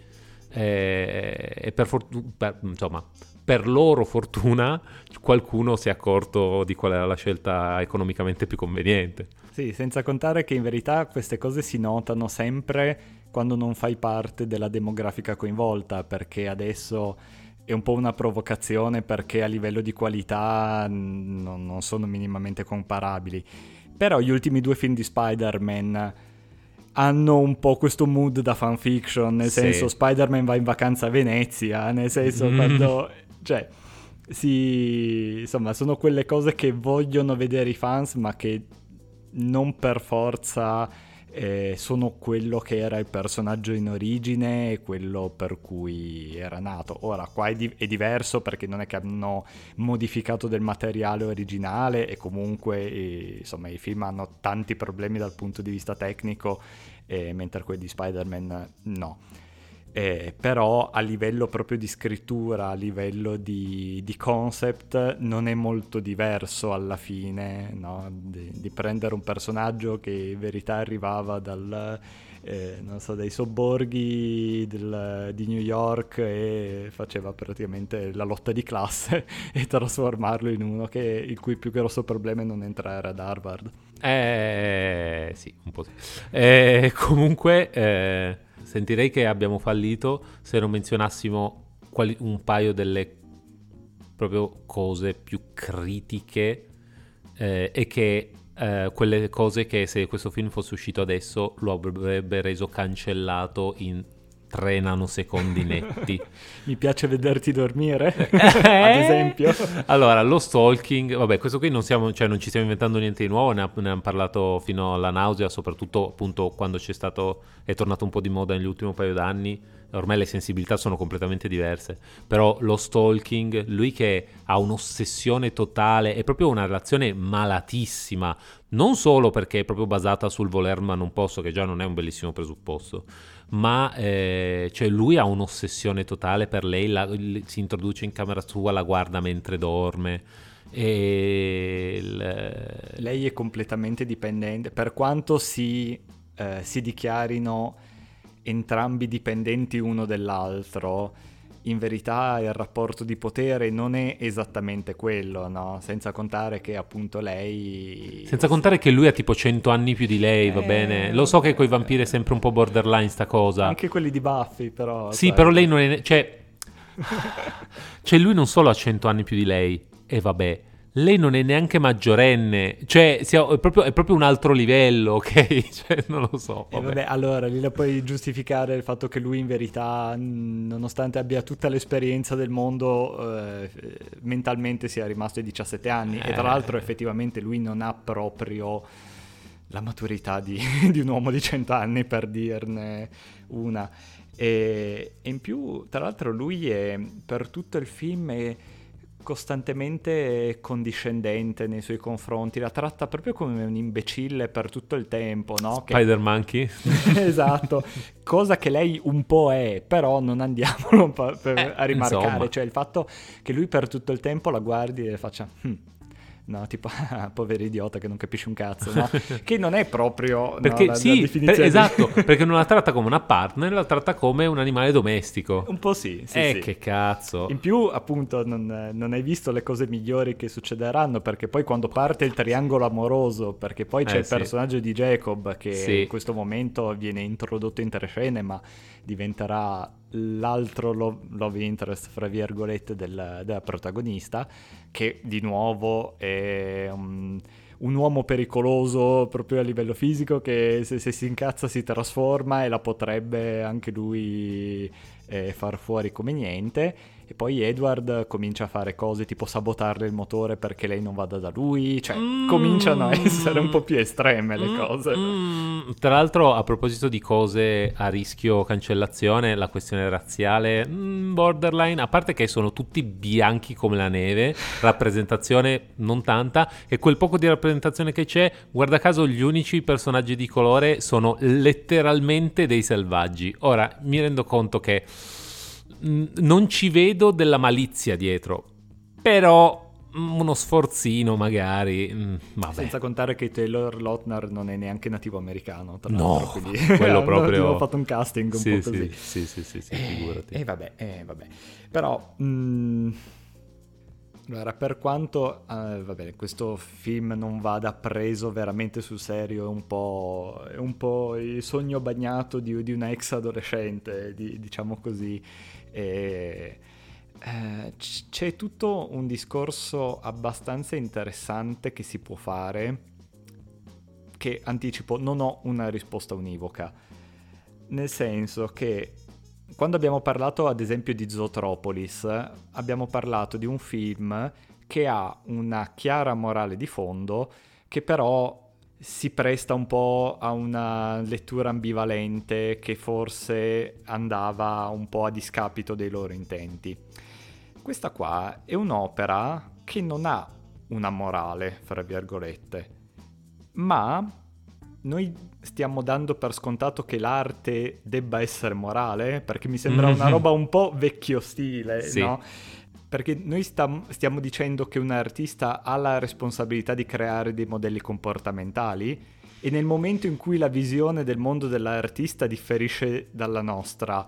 E, e per, fortuna, insomma, per loro fortuna qualcuno si è accorto di qual era la scelta economicamente più conveniente. Sì, senza contare che in verità queste cose si notano sempre quando non fai parte della demografica coinvolta, perché adesso è un po' una provocazione perché a livello di qualità non, non sono minimamente comparabili. Però gli ultimi due film di Spider-Man hanno un po' questo mood da fanfiction, nel sì. senso Spider-Man va in vacanza a Venezia, nel senso mm. quando cioè, sì, insomma, sono quelle cose che vogliono vedere i fans, ma che non per forza eh, sono quello che era il personaggio in origine e quello per cui era nato. Ora, qua è, di- è, diverso perché non è che hanno modificato del materiale originale e comunque eh, insomma, i film hanno tanti problemi dal punto di vista tecnico, eh, mentre quelli di Spider-Man no. Eh, però a livello proprio di scrittura, a livello di, di concept, non è molto diverso alla fine no? di, di, prendere un personaggio che in verità arrivava dal, eh, so, dai sobborghi del, di New York e faceva praticamente la lotta di classe e trasformarlo in uno che, il cui più grosso problema è non entrare ad Harvard. Eh sì, un po' sì. Eh, comunque... Eh sentirei che abbiamo fallito se non menzionassimo quali, un paio delle proprio cose più critiche eh, e che eh, quelle cose che se questo film fosse uscito adesso lo avrebbe reso cancellato in 3 nanosecondi netti. Mi piace vederti dormire, ad esempio. Allora, lo stalking, vabbè, questo qui non, siamo, cioè, non ci stiamo inventando niente di nuovo, ne, ha, ne hanno parlato fino alla nausea, soprattutto appunto quando c'è stato, è tornato un po' di moda negli ultimi paio d'anni, ormai le sensibilità sono completamente diverse, però lo stalking, lui che ha un'ossessione totale, è proprio una relazione malatissima, non solo perché è proprio basata sul voler ma non posso, che già non è un bellissimo presupposto, ma eh, cioè lui ha un'ossessione totale per lei, la, si introduce in camera sua, la guarda mentre dorme. Il... Lei è completamente dipendente, per quanto si, eh, si dichiarino entrambi dipendenti uno dall'altro, in verità il rapporto di potere non è esattamente quello, no? Senza contare che appunto lei... Senza contare che lui ha tipo 100 anni più di lei, va eh, bene? Lo so che con i vampiri è sempre un po' borderline sta cosa. Anche quelli di Buffy, però... Sì, sai. però lei non è... Cioè... cioè lui non solo ha 100 anni più di lei, e vabbè lei non è neanche maggiorenne, cioè è proprio, è proprio un altro livello, ok? Cioè, non lo so. Vabbè. vabbè, allora lì la puoi giustificare il fatto che lui in verità, nonostante abbia tutta l'esperienza del mondo, eh, mentalmente sia rimasto ai 17 anni eh. e tra eh. l'altro effettivamente lui non ha proprio la maturità di, di un uomo di 100 anni per dirne una. E, e in più, tra l'altro lui è, per tutto il film è costantemente condiscendente nei suoi confronti, la tratta proprio come un imbecille per tutto il tempo, no? Che... Spider Monkey. esatto, cosa che lei un po' è, però non andiamolo per, eh, a rimarcare, insomma. cioè il fatto che lui per tutto il tempo la guardi e faccia... Hm no? Tipo, ah, povero idiota che non capisce un cazzo, no? che non è proprio perché, no, la, sì, la per, esatto, perché non la tratta come una partner, la tratta come un animale domestico. Un po' sì, sì, eh, sì. che cazzo. In più, appunto, non, non, hai visto le cose migliori che succederanno, perché poi quando parte il triangolo amoroso, perché poi c'è eh, il personaggio di Jacob che in questo momento viene introdotto in tre scene, ma diventerà l'altro love, love interest, fra virgolette, del, della protagonista, che di nuovo è un, un, uomo pericoloso proprio a livello fisico che se, se si incazza si trasforma e la potrebbe anche lui eh, far fuori come niente e poi Edward comincia a fare cose tipo sabotarle il motore perché lei non vada da lui, cioè mm. cominciano a essere un po' più estreme le mm. cose. Mm. Tra l'altro, a proposito di cose a rischio cancellazione, la questione razziale, mm, borderline, a parte che sono tutti bianchi come la neve, rappresentazione non tanta, e quel poco di rappresentazione che c'è, guarda caso gli unici personaggi di colore sono letteralmente dei selvaggi. Ora, mi rendo conto che non ci vedo della malizia dietro, però uno sforzino magari. Mm, vabbè. Senza contare che Taylor Lautner non è neanche nativo americano. Tra no, quindi quello proprio. Ho fatto un casting un sì, po' così. Sì, sì, sì, sì, eh, figurati. E eh, vabbè, eh, vabbè. Però... Mm, allora, per quanto eh, va bene, questo film non vada preso veramente sul serio, è un po', è un po il sogno bagnato di, di una ex adolescente, di, diciamo così. E, eh, c'è tutto un discorso abbastanza interessante che si può fare, che anticipo, non ho una risposta univoca, nel senso che quando abbiamo parlato ad esempio di Zootropolis, abbiamo parlato di un film che ha una chiara morale di fondo, che però si presta un po' a una lettura ambivalente che forse andava un po' a discapito dei loro intenti. Questa qua è un'opera che non ha una morale, fra virgolette, ma noi stiamo dando per scontato che l'arte debba essere morale, perché mi sembra una roba un po' vecchio stile, sì. no? Perché noi stam- stiamo dicendo che un artista ha la responsabilità di creare dei modelli comportamentali e nel momento in cui la visione del mondo dell'artista differisce dalla nostra,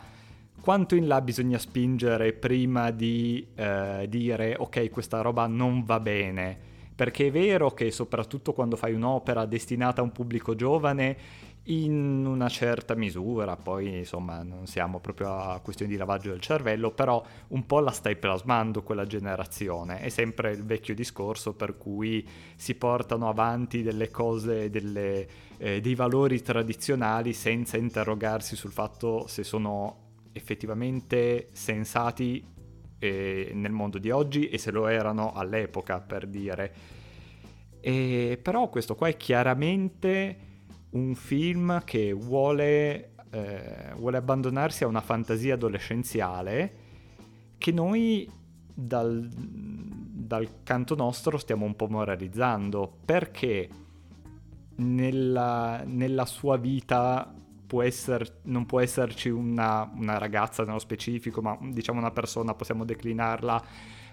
quanto in là bisogna spingere prima di eh, dire ok questa roba non va bene? Perché è vero che soprattutto quando fai un'opera destinata a un pubblico giovane in una certa misura, poi insomma non siamo proprio a questione di lavaggio del cervello, però un po' la stai plasmando quella generazione. È sempre il vecchio discorso per cui si portano avanti delle cose, delle, eh, dei valori tradizionali senza interrogarsi sul fatto se sono effettivamente sensati eh, nel mondo di oggi e se lo erano all'epoca, per dire. E, però questo qua è chiaramente un film che vuole, eh, vuole abbandonarsi a una fantasia adolescenziale che noi dal, dal canto nostro stiamo un po' moralizzando perché nella, nella sua vita può esser, non può esserci una, una, ragazza nello specifico, ma diciamo una persona, possiamo declinarla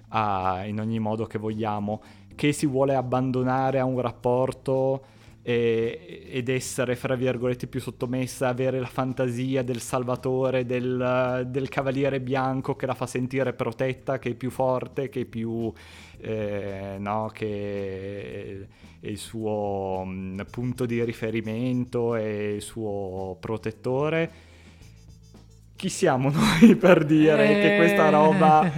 a, in ogni modo che vogliamo, che si vuole abbandonare a un rapporto e, ed essere, fra virgolette, più sottomessa, avere la fantasia del salvatore, del, del, cavaliere bianco che la fa sentire protetta, che è più forte, che è più... Eh, no, che è il suo mh, mm, punto di riferimento e il suo protettore chi siamo noi per dire eh... che questa roba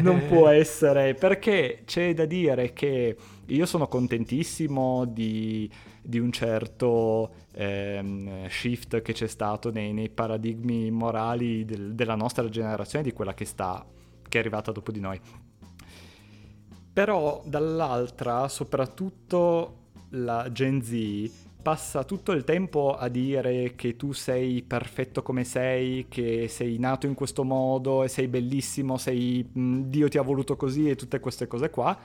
non può essere? Perché c'è da dire che io sono contentissimo di, di un certo ehm, shift che c'è stato nei, nei paradigmi morali del, della nostra generazione, di quella che, sta, che è arrivata dopo di noi. Però dall'altra, soprattutto la Gen Z, passa tutto il tempo a dire che tu sei perfetto come sei, che sei nato in questo modo e sei bellissimo, sei Dio ti ha voluto così e tutte queste cose qua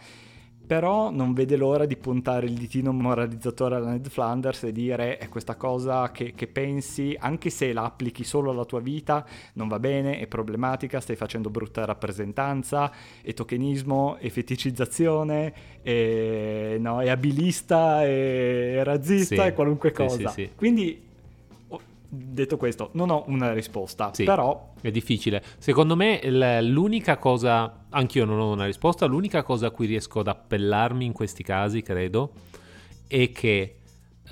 però non vede l'ora di puntare il ditino moralizzatore alla Ned Flanders e dire è questa cosa che, che, pensi, anche se la applichi solo alla tua vita, non va bene, è problematica, stai facendo brutta rappresentanza, è tokenismo, è feticizzazione, è, no, è abilista, è razzista, sì, è qualunque cosa. Sì, sì, Quindi detto questo, non ho una risposta, sì, però... È difficile. Secondo me l'unica cosa, anch'io non ho una risposta, l'unica cosa a cui riesco ad appellarmi in questi casi, credo, è che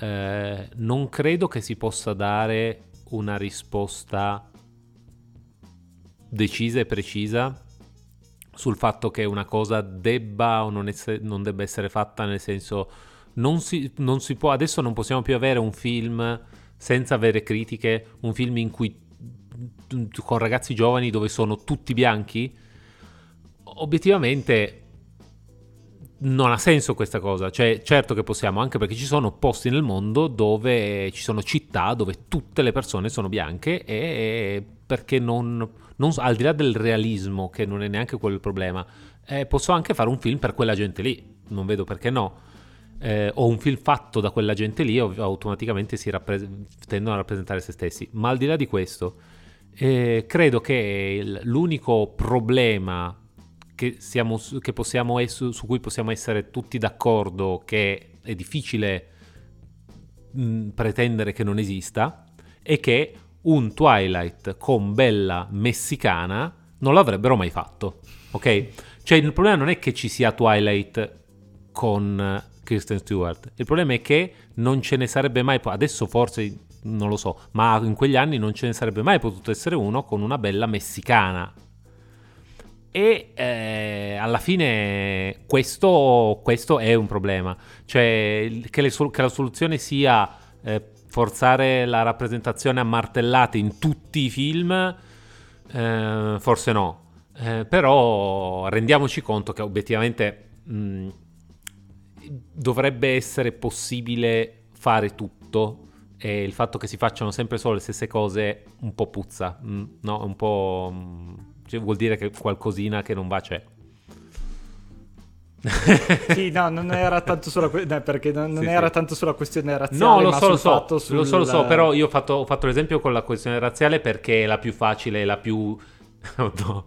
eh, non credo che si possa dare una risposta decisa e precisa sul fatto che una cosa debba o non, essere, non debba essere fatta, nel senso non si, non si può, adesso non possiamo più avere un film senza avere critiche, un film in cui con ragazzi giovani dove sono tutti bianchi, obiettivamente non ha senso questa cosa. Cioè, certo che possiamo, anche perché ci sono posti nel mondo dove ci sono città dove tutte le persone sono bianche e perché non, non al di là del realismo, che non è neanche quello il problema, eh, posso anche fare un film per quella gente lì. Non vedo perché no eh, o un film fatto da quella gente lì automaticamente si rappres- tendono a rappresentare se stessi. Ma al di là di questo, eh, credo che l'unico problema che, siamo, che possiamo es- su cui possiamo essere tutti d'accordo che è difficile mh, pretendere che non esista è che un Twilight con Bella messicana non l'avrebbero mai fatto. Ok? Cioè il problema non è che ci sia Twilight con Kristen Stewart. Il problema è che non ce ne sarebbe mai, adesso forse non lo so, ma in quegli anni non ce ne sarebbe mai potuto essere uno con una bella messicana. E eh, alla fine questo, questo, è un problema, cioè che, le, che la soluzione sia eh, forzare la rappresentazione a martellate in tutti i film, eh, forse no, eh, però rendiamoci conto che obiettivamente... Mh, dovrebbe essere possibile fare tutto e il fatto che si facciano sempre solo le stesse cose un po' puzza, mm, no? Un po'... Mm, cioè, vuol dire che qualcosina che non va c'è. sì, no, non era tanto sulla, que- no, perché non, non sì, era sì. tanto sulla questione razziale. No, lo so, lo so, sul... lo so, lo so, però io ho fatto, ho fatto l'esempio con la questione razziale perché è la più facile, la più Oh no.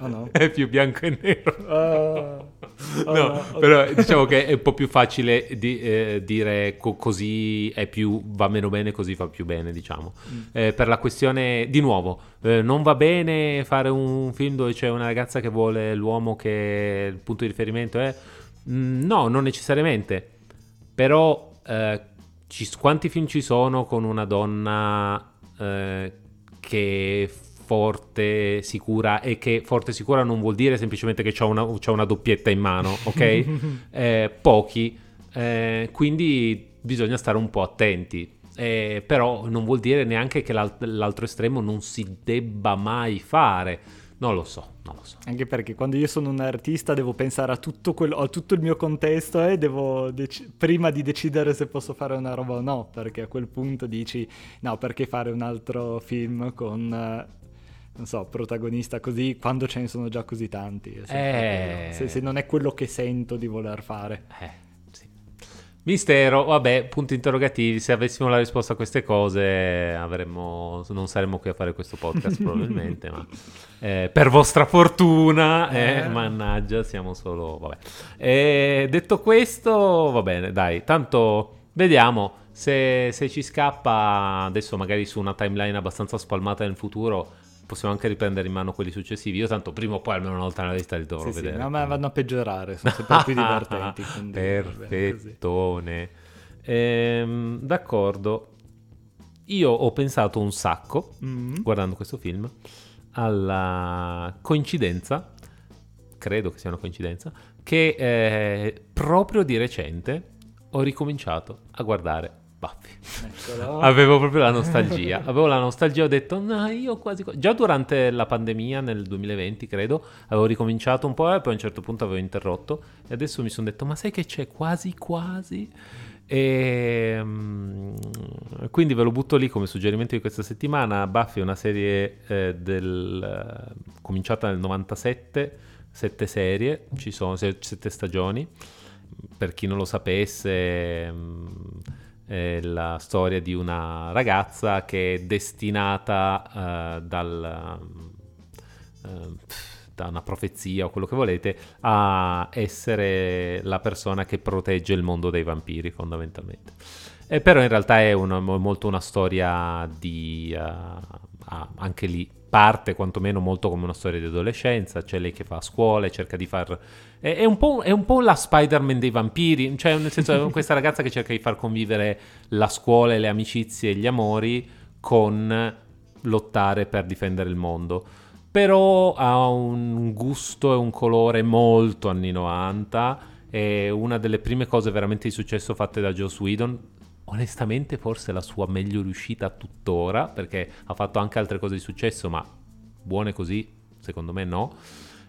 Oh no. è più bianco e nero. Uh, oh no, no. però diciamo che è un po' più facile di, eh, dire co- così è più, va meno bene, così fa più bene, diciamo. Mm. Eh, per la questione, di nuovo, eh, non va bene fare un film dove c'è una ragazza che vuole l'uomo che il punto di riferimento è... Mm, no, non necessariamente. Però eh, ci, quanti film ci sono con una donna eh, che forte, sicura e che forte sicura non vuol dire semplicemente che ho una, una, doppietta in mano, ok? eh, pochi, eh, quindi bisogna stare un po' attenti. Eh, però non vuol dire neanche che l'alt- l'altro estremo non si debba mai fare. Non lo so, non lo so. Anche perché quando io sono un artista devo pensare a tutto, quello, a tutto il mio contesto e devo, dec- prima di decidere se posso fare una roba o no, perché a quel punto dici no, perché fare un altro film con non so, protagonista così quando ce ne sono già così tanti. Eh... Se, se, non è quello che sento di voler fare. Eh, sì. Mistero, vabbè, punti interrogativi. Se avessimo la risposta a queste cose avremmo, non saremmo qui a fare questo podcast probabilmente, ma eh, per vostra fortuna, eh, eh. mannaggia, siamo solo... Vabbè. detto questo, va bene, dai, tanto Vediamo se, se, ci scappa adesso magari su una timeline abbastanza spalmata nel futuro possiamo anche riprendere in mano quelli successivi. Io tanto prima o poi almeno una volta nella lista li dovrò sì, vedere. Sì, ma vanno a peggiorare, sono sempre più divertenti. Perfettone. Ehm, d'accordo. Io ho pensato un sacco, mm-hmm. guardando questo film, alla coincidenza, credo che sia una coincidenza, che eh, proprio di recente ho ricominciato a guardare Buffy. Avevo proprio la nostalgia. Avevo la nostalgia, ho detto, no, io quasi... Già durante la pandemia, nel 2020, credo, avevo ricominciato un po' e poi a un certo punto avevo interrotto. E adesso mi sono detto, ma sai che c'è quasi quasi? E um, quindi ve lo butto lì come suggerimento di questa settimana. Buffy è una serie eh, del, uh, cominciata nel 97, sette serie, ci sono sette stagioni. Per chi non lo sapesse... Um, eh, la storia di una ragazza che è destinata eh, dal, eh, da una profezia o quello che volete a essere la persona che protegge il mondo dei vampiri fondamentalmente. E però in realtà è una, molto una storia di... Uh, anche lì parte quantomeno molto come una storia di adolescenza, c'è lei che fa a scuola e cerca di far... È, è, un, po', è un po' la Spider-Man dei vampiri, cioè nel senso è questa ragazza che cerca di far convivere la scuola e le amicizie e gli amori con lottare per difendere il mondo. Però ha un gusto e un colore molto anni 90 è una delle prime cose veramente di successo fatte da Joe Whedon onestamente forse la sua meglio riuscita tuttora, perché ha fatto anche altre cose di successo, ma buone così, secondo me no.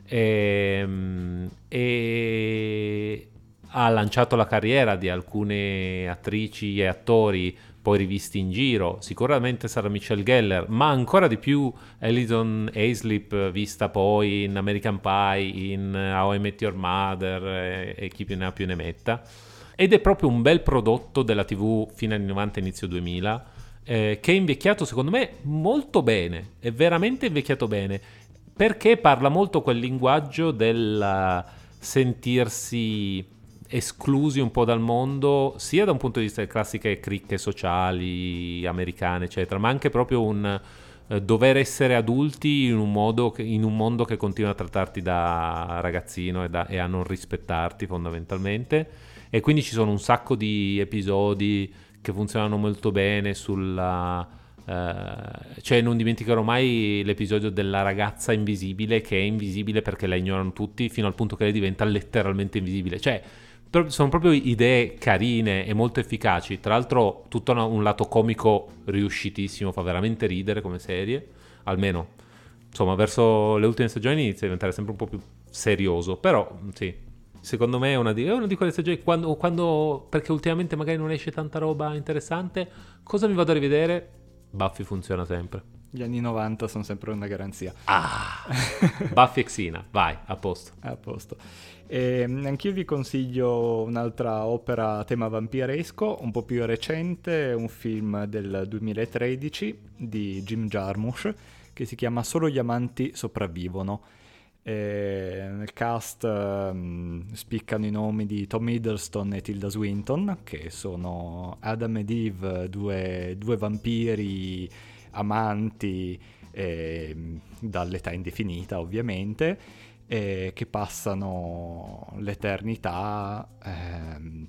E, ehm, e ha lanciato la carriera di alcune attrici e attori poi rivisti in giro. Sicuramente sarà Michelle Geller, ma ancora di più Alison Aislip, vista poi in American Pie, in How I Met Your Mother e, e chi più ne ha più ne metta ed è proprio un bel prodotto della TV fine anni 90 inizio 2000 eh, che è invecchiato secondo me molto bene, è veramente invecchiato bene. Perché parla molto quel linguaggio del sentirsi esclusi un po' dal mondo, sia da un punto di vista delle classiche cricche sociali americane, eccetera, ma anche proprio un eh, dover essere adulti in un, che, in un, mondo che continua a trattarti da ragazzino e, da, e a non rispettarti fondamentalmente e quindi ci sono un sacco di episodi che funzionano molto bene sulla... Uh, cioè non dimenticherò mai l'episodio della ragazza invisibile che è invisibile perché la ignorano tutti fino al punto che lei diventa letteralmente invisibile. Cioè sono proprio idee carine e molto efficaci. Tra l'altro tutto un lato comico riuscitissimo fa veramente ridere come serie almeno insomma verso le ultime stagioni inizia a diventare sempre un po' più serioso però sì Secondo me è una di, è una di quelle stagioni quando, quando, perché ultimamente magari non esce tanta roba interessante, cosa mi vado a rivedere? Buffy funziona sempre. Gli anni 90 sono sempre una garanzia. Ah! Buffy e Xena, vai, a posto. A posto. E ehm, anch'io vi consiglio un'altra opera a tema vampiresco, un po' più recente, un film del 2013 di Jim Jarmusch che si chiama Solo gli amanti sopravvivono e nel cast um, spiccano i nomi di Tom Hiddleston e Tilda Swinton, che sono Adam ed Eve, due, due vampiri amanti eh, dall'età indefinita ovviamente, eh, che passano l'eternità eh,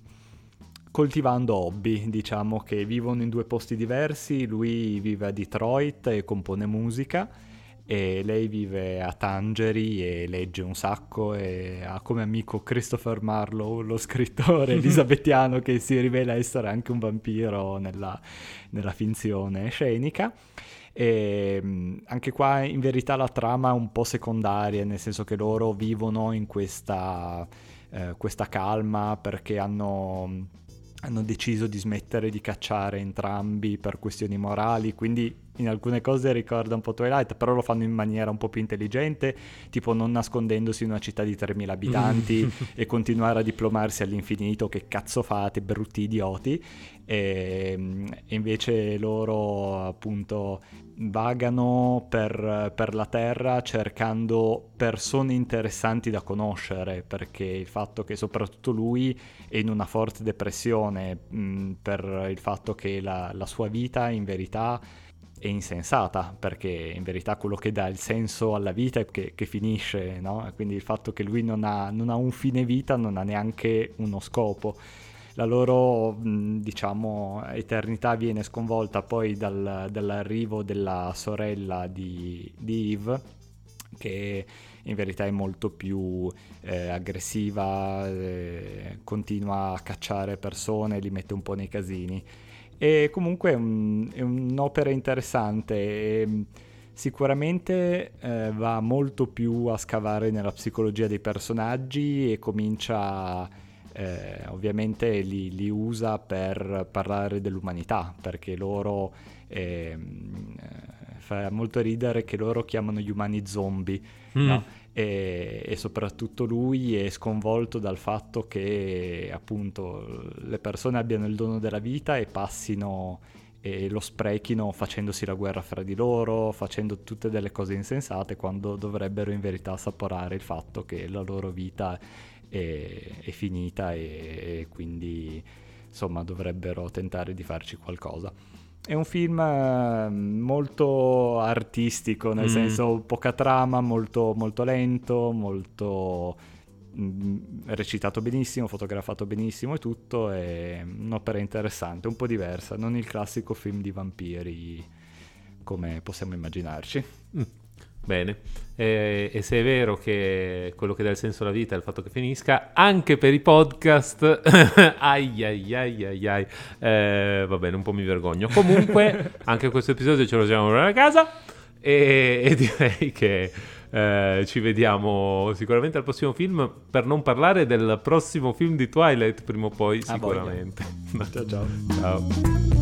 coltivando hobby, diciamo che vivono in due posti diversi, lui vive a Detroit e compone musica e lei vive a Tangeri e legge un sacco e ha come amico Christopher Marlowe, lo scrittore elisabettiano che si rivela essere anche un vampiro nella, nella finzione scenica. E anche qua in verità la trama è un po' secondaria, nel senso che loro vivono in questa, eh, questa calma perché hanno, hanno deciso di smettere di cacciare entrambi per questioni morali, quindi in alcune cose ricorda un po' Twilight, però lo fanno in maniera un po' più intelligente, tipo non nascondendosi in una città di 3.000 abitanti e continuare a diplomarsi all'infinito, che cazzo fate, brutti idioti. E, e invece loro appunto vagano per, per, la Terra cercando persone interessanti da conoscere, perché il fatto che soprattutto lui è in una forte depressione mh, per il fatto che la, la sua vita in verità è insensata, perché in verità quello che dà il senso alla vita è che, che finisce, no? Quindi il fatto che lui non ha, non ha, un fine vita non ha neanche uno scopo. La loro, diciamo, eternità viene sconvolta poi dal, dall'arrivo della sorella di, di Eve, che in verità è molto più eh, aggressiva, eh, continua a cacciare persone, li mette un po' nei casini. E comunque è, un, è un'opera interessante e sicuramente eh, va molto più a scavare nella psicologia dei personaggi e comincia eh, ovviamente li, li, usa per parlare dell'umanità perché loro eh, fa molto ridere che loro chiamano gli umani zombie mm. no? E, e, soprattutto lui è sconvolto dal fatto che appunto le persone abbiano il dono della vita e passino e lo sprechino facendosi la guerra fra di loro, facendo tutte delle cose insensate quando dovrebbero in verità assaporare il fatto che la loro vita è, è finita e, e quindi insomma dovrebbero tentare di farci qualcosa. È un film eh, molto artistico, nel mm. senso poca trama, molto, molto lento, molto mm, recitato benissimo, fotografato benissimo e tutto. È un'opera interessante, un po' diversa, non il classico film di vampiri come possiamo immaginarci. Mm. Bene, e, e, se è vero che quello che dà il senso alla vita è il fatto che finisca, anche per i podcast, ai ai ai ai ai, eh, va bene, un po' mi vergogno. Comunque, anche questo episodio ce lo siamo a casa e, e direi che eh, ci vediamo sicuramente al prossimo film, per non parlare del prossimo film di Twilight, prima o poi sicuramente. ciao ciao. ciao.